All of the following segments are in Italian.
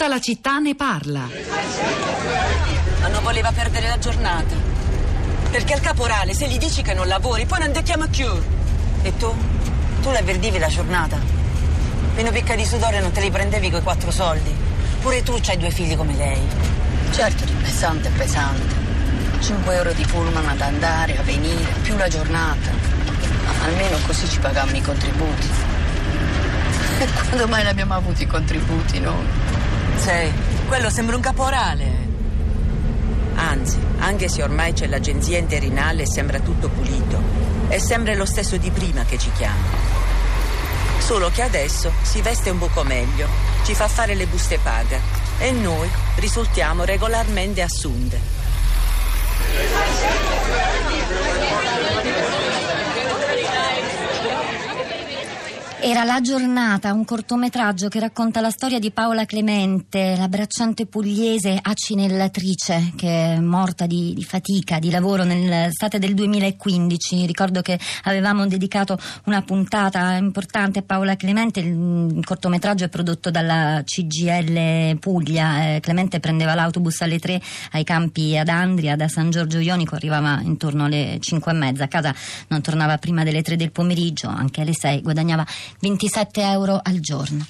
Tutta la città ne parla. Ma non voleva perdere la giornata. Perché al caporale, se gli dici che non lavori, poi non ti chiama più. E tu? Tu la perdivi la giornata. Meno picca di sudore non te li prendevi quei quattro soldi. Pure tu c'hai due figli come lei. Certo, pesante è pesante. 5 euro di pullman ad andare, a venire, più la giornata. Ma almeno così ci pagavamo i contributi. E quando mai ne abbiamo avuto i contributi noi? Sei, quello sembra un caporale. Anzi, anche se ormai c'è l'agenzia interinale e sembra tutto pulito, è sempre lo stesso di prima che ci chiama. Solo che adesso si veste un poco meglio, ci fa fare le buste paga e noi risultiamo regolarmente assunte. Era La giornata, un cortometraggio che racconta la storia di Paola Clemente, la bracciante pugliese acinellatrice che è morta di, di fatica, di lavoro nell'estate del 2015. Ricordo che avevamo dedicato una puntata importante a Paola Clemente, il cortometraggio è prodotto dalla CGL Puglia. Eh, Clemente prendeva l'autobus alle 3 ai campi ad Andria, da San Giorgio Ionico, arrivava intorno alle 5 e mezza, a casa non tornava prima delle 3 del pomeriggio, anche alle 6 guadagnava 27 euro al giorno.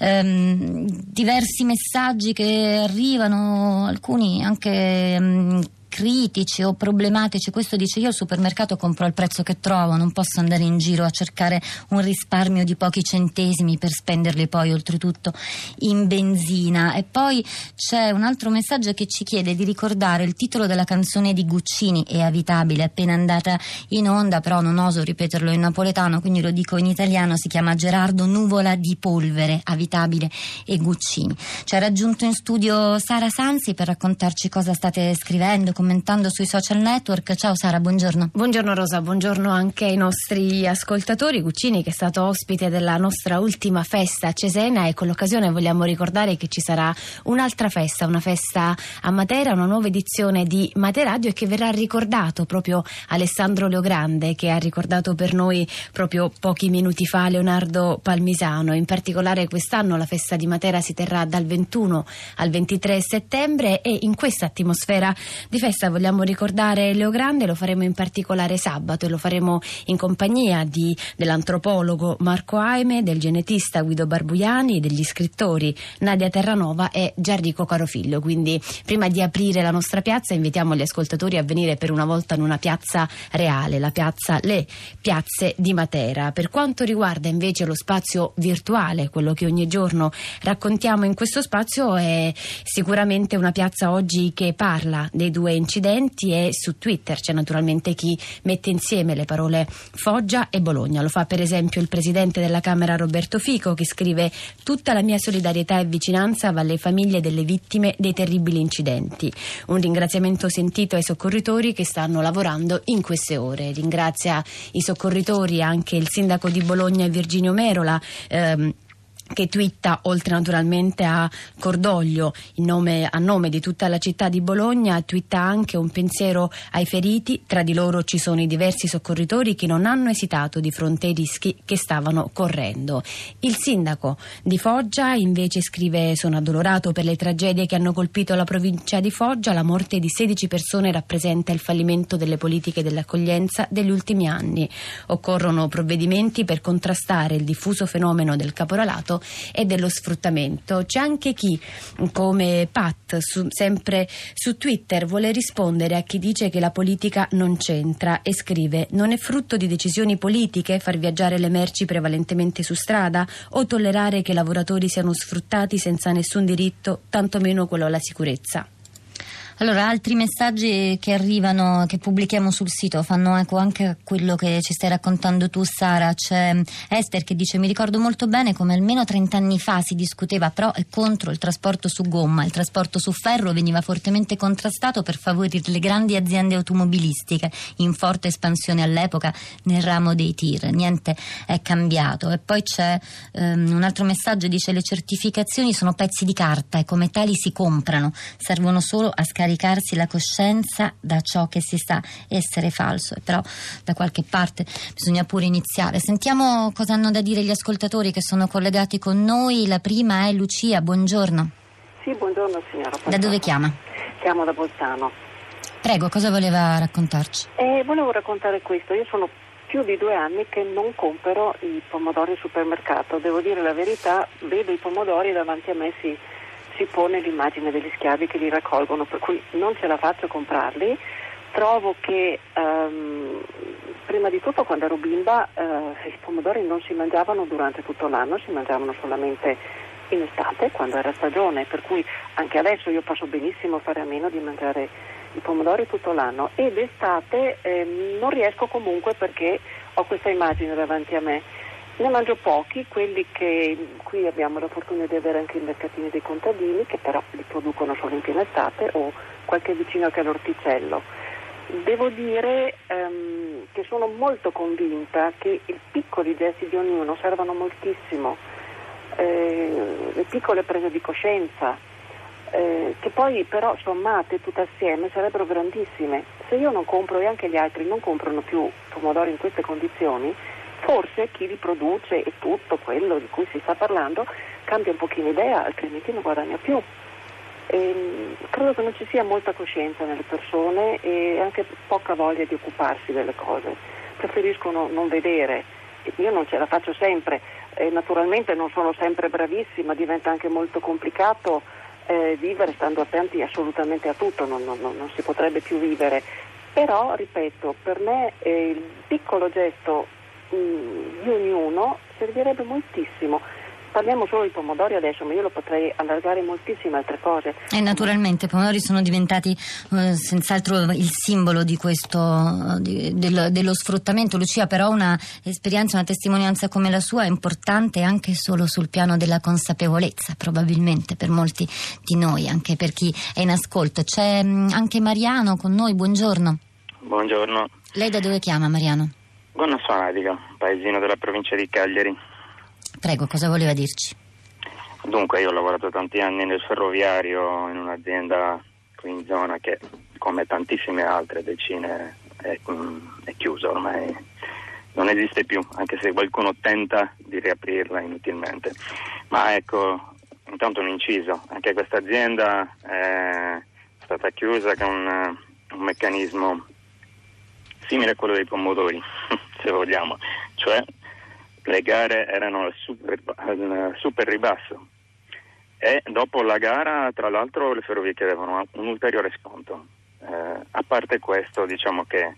Um, diversi messaggi che arrivano, alcuni anche um, critici o problematici, questo dice io al supermercato compro al prezzo che trovo, non posso andare in giro a cercare un risparmio di pochi centesimi per spenderli poi oltretutto in benzina. E poi c'è un altro messaggio che ci chiede di ricordare il titolo della canzone di Guccini, è avitabile, appena andata in onda, però non oso ripeterlo in napoletano, quindi lo dico in italiano, si chiama Gerardo Nuvola di Polvere, avitabile e Guccini. Ci ha raggiunto in studio Sara Sansi per raccontarci cosa state scrivendo, commentando sui social network. Ciao Sara, buongiorno. Buongiorno Rosa, buongiorno anche ai nostri ascoltatori. Guccini che è stato ospite della nostra ultima festa a Cesena e con l'occasione vogliamo ricordare che ci sarà un'altra festa, una festa a Matera, una nuova edizione di Materadio e che verrà ricordato proprio Alessandro Leogrande che ha ricordato per noi proprio pochi minuti fa Leonardo Palmisano. In particolare quest'anno la festa di Matera si terrà dal 21 al 23 settembre e in questa atmosfera di festa festa vogliamo ricordare Leo Grande, lo faremo in particolare sabato e lo faremo in compagnia di, dell'antropologo Marco Aime, del genetista Guido Barbuiani, degli scrittori Nadia Terranova e Gianrico Carofiglio. Quindi prima di aprire la nostra piazza invitiamo gli ascoltatori a venire per una volta in una piazza reale, la piazza Le Piazze di Matera. Per quanto riguarda invece lo spazio virtuale, quello che ogni giorno raccontiamo in questo spazio, è sicuramente una piazza oggi che parla dei due incidenti e su Twitter c'è naturalmente chi mette insieme le parole Foggia e Bologna. Lo fa per esempio il presidente della Camera Roberto Fico che scrive tutta la mia solidarietà e vicinanza va alle famiglie delle vittime dei terribili incidenti. Un ringraziamento sentito ai soccorritori che stanno lavorando in queste ore. Ringrazia i soccorritori anche il sindaco di Bologna Virginio Merola. Ehm, che twitta, oltre naturalmente a cordoglio nome, a nome di tutta la città di Bologna, twitta anche un pensiero ai feriti. Tra di loro ci sono i diversi soccorritori che non hanno esitato di fronte ai rischi che stavano correndo. Il sindaco di Foggia invece scrive: Sono addolorato per le tragedie che hanno colpito la provincia di Foggia. La morte di 16 persone rappresenta il fallimento delle politiche dell'accoglienza degli ultimi anni. Occorrono provvedimenti per contrastare il diffuso fenomeno del caporalato e dello sfruttamento. C'è anche chi, come Pat, su, sempre su Twitter, vuole rispondere a chi dice che la politica non c'entra e scrive non è frutto di decisioni politiche far viaggiare le merci prevalentemente su strada o tollerare che i lavoratori siano sfruttati senza nessun diritto, tantomeno quello alla sicurezza. Allora, altri messaggi che arrivano, che pubblichiamo sul sito, fanno eco anche a quello che ci stai raccontando tu, Sara. C'è Esther che dice: Mi ricordo molto bene come almeno 30 anni fa si discuteva pro e contro il trasporto su gomma. Il trasporto su ferro veniva fortemente contrastato per favorire le grandi aziende automobilistiche, in forte espansione all'epoca nel ramo dei tir. Niente è cambiato. E poi c'è um, un altro messaggio: dice: Le certificazioni sono pezzi di carta e come tali si comprano, servono solo a scaricare scaricarsi la coscienza da ciò che si sa essere falso, però da qualche parte bisogna pure iniziare. Sentiamo cosa hanno da dire gli ascoltatori che sono collegati con noi. La prima è Lucia, buongiorno. Sì, buongiorno signora. Da dove chiama? Chiamo da Bolzano. Prego, cosa voleva raccontarci? Eh, volevo raccontare questo. Io sono più di due anni che non compro i pomodori al supermercato. Devo dire la verità, vedo i pomodori e davanti a me si, si pone l'immagine degli schiavi che li raccolgono, per cui non ce la faccio a comprarli. Trovo che ehm, prima di tutto quando ero bimba eh, i pomodori non si mangiavano durante tutto l'anno, si mangiavano solamente in estate, quando era stagione, per cui anche adesso io posso benissimo fare a meno di mangiare i pomodori tutto l'anno e d'estate eh, non riesco comunque perché ho questa immagine davanti a me. Ne mangio pochi, quelli che qui abbiamo la fortuna di avere anche i mercatini dei contadini, che però li producono solo in piena estate, o qualche vicino che è l'orticello. Devo dire ehm, che sono molto convinta che i piccoli gesti di ognuno servano moltissimo, eh, le piccole prese di coscienza, eh, che poi però sommate tutte assieme sarebbero grandissime. Se io non compro e anche gli altri non comprano più pomodori in queste condizioni, forse chi li produce e tutto quello di cui si sta parlando cambia un pochino idea, altrimenti non guadagna più. E, credo che non ci sia molta coscienza nelle persone e anche poca voglia di occuparsi delle cose. Preferiscono non vedere. Io non ce la faccio sempre, e naturalmente non sono sempre bravissima, diventa anche molto complicato eh, vivere stando attenti assolutamente a tutto, non, non, non, si potrebbe più vivere. Però, ripeto, per me eh, il piccolo gesto mh, mm, di ognuno servirebbe moltissimo parliamo solo di pomodori adesso, ma io lo potrei allargare moltissime altre cose. E naturalmente i pomodori sono diventati eh, senz'altro il simbolo di questo, di, dello, dello, sfruttamento. Lucia, però una esperienza, una testimonianza come la sua è importante anche solo sul piano della consapevolezza, probabilmente per molti di noi, anche per chi è in ascolto. C'è mh, mm, anche Mariano con noi, buongiorno. Buongiorno. Lei da dove chiama Mariano? Buona Sonatica, paesino della provincia di Cagliari. Prego, cosa voleva dirci? Dunque, io ho lavorato tanti anni nel ferroviario in un'azienda qui in zona che, come tantissime altre decine, è, è chiusa ormai. Non esiste più, anche se qualcuno tenta di riaprirla inutilmente. Ma ecco, intanto un inciso, anche questa azienda è stata chiusa con un, un meccanismo simile a quello dei pomodori, se vogliamo, cioè le gare erano al super, super ribasso e dopo la gara tra l'altro le ferrovie chiedevano un ulteriore sconto. Eh, a parte questo diciamo che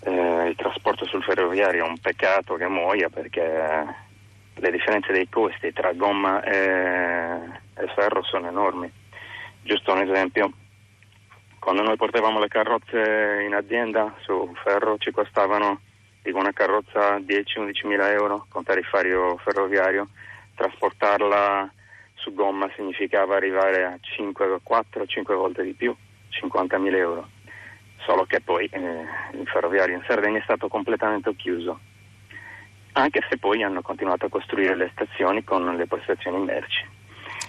eh, il trasporto sul ferroviario è un peccato che muoia perché le differenze dei costi tra gomma e, e ferro sono enormi. Giusto un esempio, quando noi portavamo le carrozze in azienda su ferro ci costavano dico una carrozza 10-11 mila euro con tariffario ferroviario, trasportarla su gomma significava arrivare a 5, 4-5 volte di più, 50 mila euro. Solo che poi eh, il ferroviario in Sardegna è stato completamente chiuso, anche se poi hanno continuato a costruire le stazioni con le postazioni merci.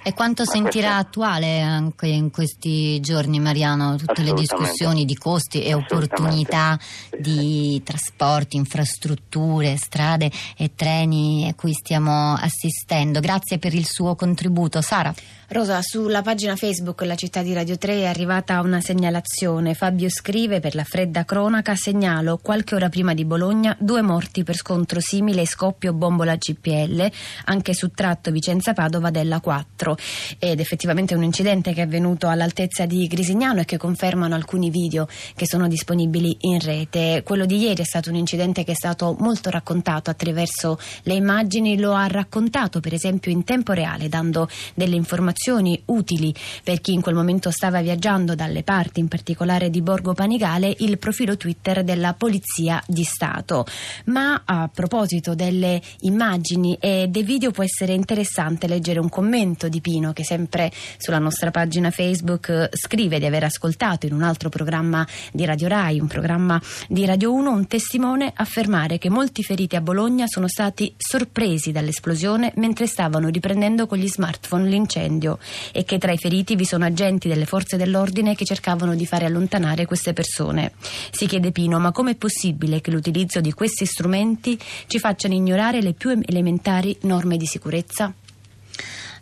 E quanto Ma sentirà questo... attuale anche in questi giorni, Mariano, tutte le discussioni di costi e opportunità sì, di sì. trasporti, infrastrutture, strade e treni a cui stiamo assistendo? Grazie per il suo contributo. Sara. Rosa, sulla pagina Facebook La città di Radio 3 è arrivata una segnalazione. Fabio scrive per la fredda cronaca segnalo qualche ora prima di Bologna due morti per scontro simile scoppio bombola GPL anche su tratto Vicenza-Padova della 4 ed effettivamente è un incidente che è avvenuto all'altezza di Grisignano e che confermano alcuni video che sono disponibili in rete. Quello di ieri è stato un incidente che è stato molto raccontato attraverso le immagini, lo ha raccontato per esempio in tempo reale dando delle informazioni informazioni utili per chi in quel momento stava viaggiando dalle parti, in particolare di Borgo Panigale, il profilo Twitter della Polizia di Stato. Ma a proposito delle immagini e dei video può essere interessante leggere un commento di Pino che sempre sulla nostra pagina Facebook scrive di aver ascoltato in un altro programma di Radio Rai, un programma di Radio 1, un testimone affermare che molti feriti a Bologna sono stati sorpresi dall'esplosione mentre stavano riprendendo con gli smartphone l'incendio omicidio e che tra i feriti vi sono agenti delle forze dell'ordine che cercavano di fare allontanare queste persone. Si chiede Pino, ma com'è possibile che l'utilizzo di questi strumenti ci facciano ignorare le più elementari norme di sicurezza?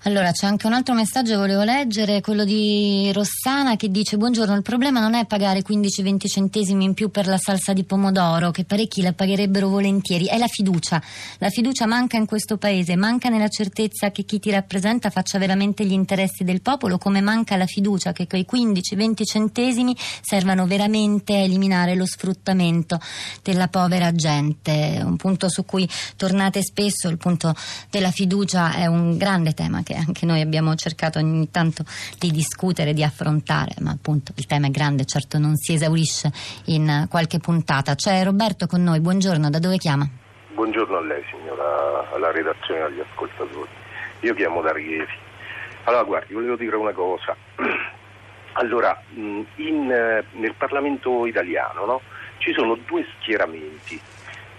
Allora c'è anche un altro messaggio che volevo leggere, quello di Rossana che dice buongiorno, il problema non è pagare 15-20 centesimi in più per la salsa di pomodoro, che parecchi la pagherebbero volentieri, è la fiducia. La fiducia manca in questo paese, manca nella certezza che chi ti rappresenta faccia veramente gli interessi del popolo, come manca la fiducia che quei 15-20 centesimi servano veramente a eliminare lo sfruttamento della povera gente. Un punto su cui tornate spesso, il punto della fiducia è un grande tema che anche noi abbiamo cercato ogni tanto di discutere, di affrontare, ma appunto il tema è grande, certo non si esaurisce in qualche puntata. C'è Roberto con noi, buongiorno, da dove chiama? Buongiorno a lei signora, alla redazione e agli ascoltatori. Io chiamo da Rieti. Allora guardi, volevo dire una cosa. Allora, in, eh, nel Parlamento italiano no, ci sono due schieramenti,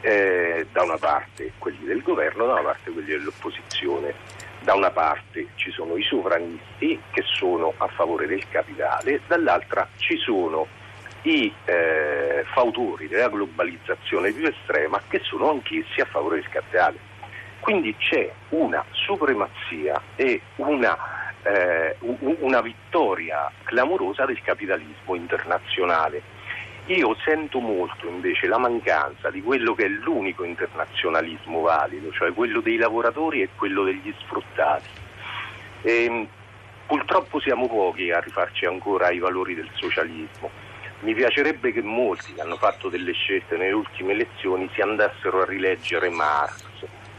eh, da una parte quelli del governo, da una parte quelli dell'opposizione da una parte ci sono i sovranisti che sono a favore del capitale, dall'altra ci sono i eh, fautori della globalizzazione più estrema che sono anch'essi a favore del capitale. Quindi c'è una supremazia e una, eh, una vittoria clamorosa del capitalismo internazionale io sento molto invece la mancanza di quello che è l'unico internazionalismo valido, cioè quello dei lavoratori e quello degli sfruttati. E, ehm, purtroppo siamo pochi a rifarci ancora ai valori del socialismo. Mi piacerebbe che molti che hanno fatto delle scelte nelle ultime elezioni si andassero a rileggere Marx,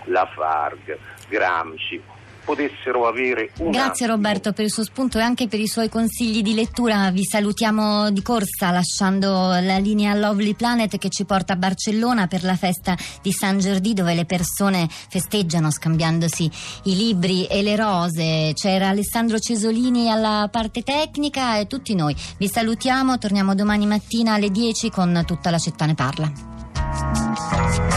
Lafargue, Gramsci, potessero avere una... Grazie Roberto per il suo spunto e anche per i suoi consigli di lettura. Vi salutiamo di corsa lasciando la linea Lovely Planet che ci porta a Barcellona per la festa di San Giordi dove le persone festeggiano scambiandosi i libri e le rose. C'era Alessandro Cesolini alla parte tecnica e tutti noi. Vi salutiamo, torniamo domani mattina alle 10 con tutta la città ne parla.